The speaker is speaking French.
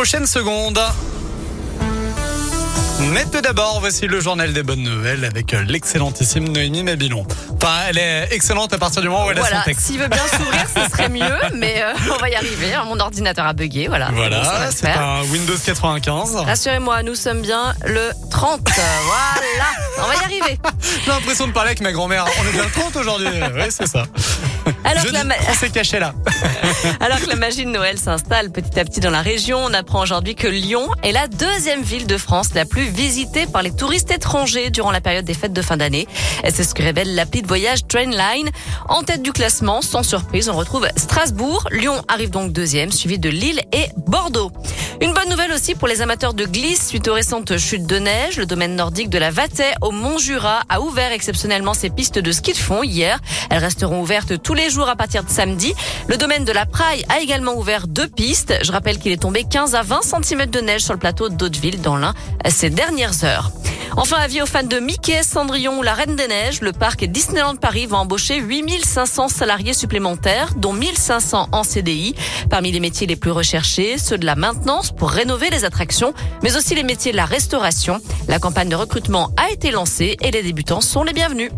Prochaine seconde. Mais tout d'abord, voici le journal des bonnes nouvelles avec euh, l'excellentissime Noémie Mabilon. Enfin, elle est excellente à partir du moment où elle a Voilà, son texte. s'il veut bien s'ouvrir, ce serait mieux, mais euh, on va y arriver. hein. Mon ordinateur a bugué, voilà. Voilà, c'est un Windows 95. Rassurez-moi, nous sommes bien le 30. voilà, on va y arriver. J'ai l'impression de parler avec ma grand-mère. On est bien le 30 aujourd'hui. Oui, c'est ça. Alors que, la ma- s'est caché là. alors que la magie de Noël s'installe petit à petit dans la région, on apprend aujourd'hui que Lyon est la deuxième ville de France la plus visitée par les touristes étrangers durant la période des fêtes de fin d'année. Et C'est ce que révèle l'appli de voyage Trainline. En tête du classement, sans surprise, on retrouve Strasbourg. Lyon arrive donc deuxième, suivi de Lille et Bordeaux. Une bonne nouvelle aussi pour les amateurs de glisse suite aux récentes chutes de neige. Le domaine nordique de la Vatay au Mont-Jura a ouvert exceptionnellement ses pistes de ski de fond hier. Elles resteront ouvertes tous les jours à partir de samedi. Le domaine de la Praille a également ouvert deux pistes. Je rappelle qu'il est tombé 15 à 20 cm de neige sur le plateau d'Hauteville dans l'Ain ces dernières heures. Enfin, avis aux fans de Mickey, Cendrillon ou la Reine des Neiges, le parc Disneyland Paris va embaucher 8500 salariés supplémentaires, dont 1500 en CDI. Parmi les métiers les plus recherchés, ceux de la maintenance pour rénover les attractions, mais aussi les métiers de la restauration. La campagne de recrutement a été lancée et les débutants sont les bienvenus.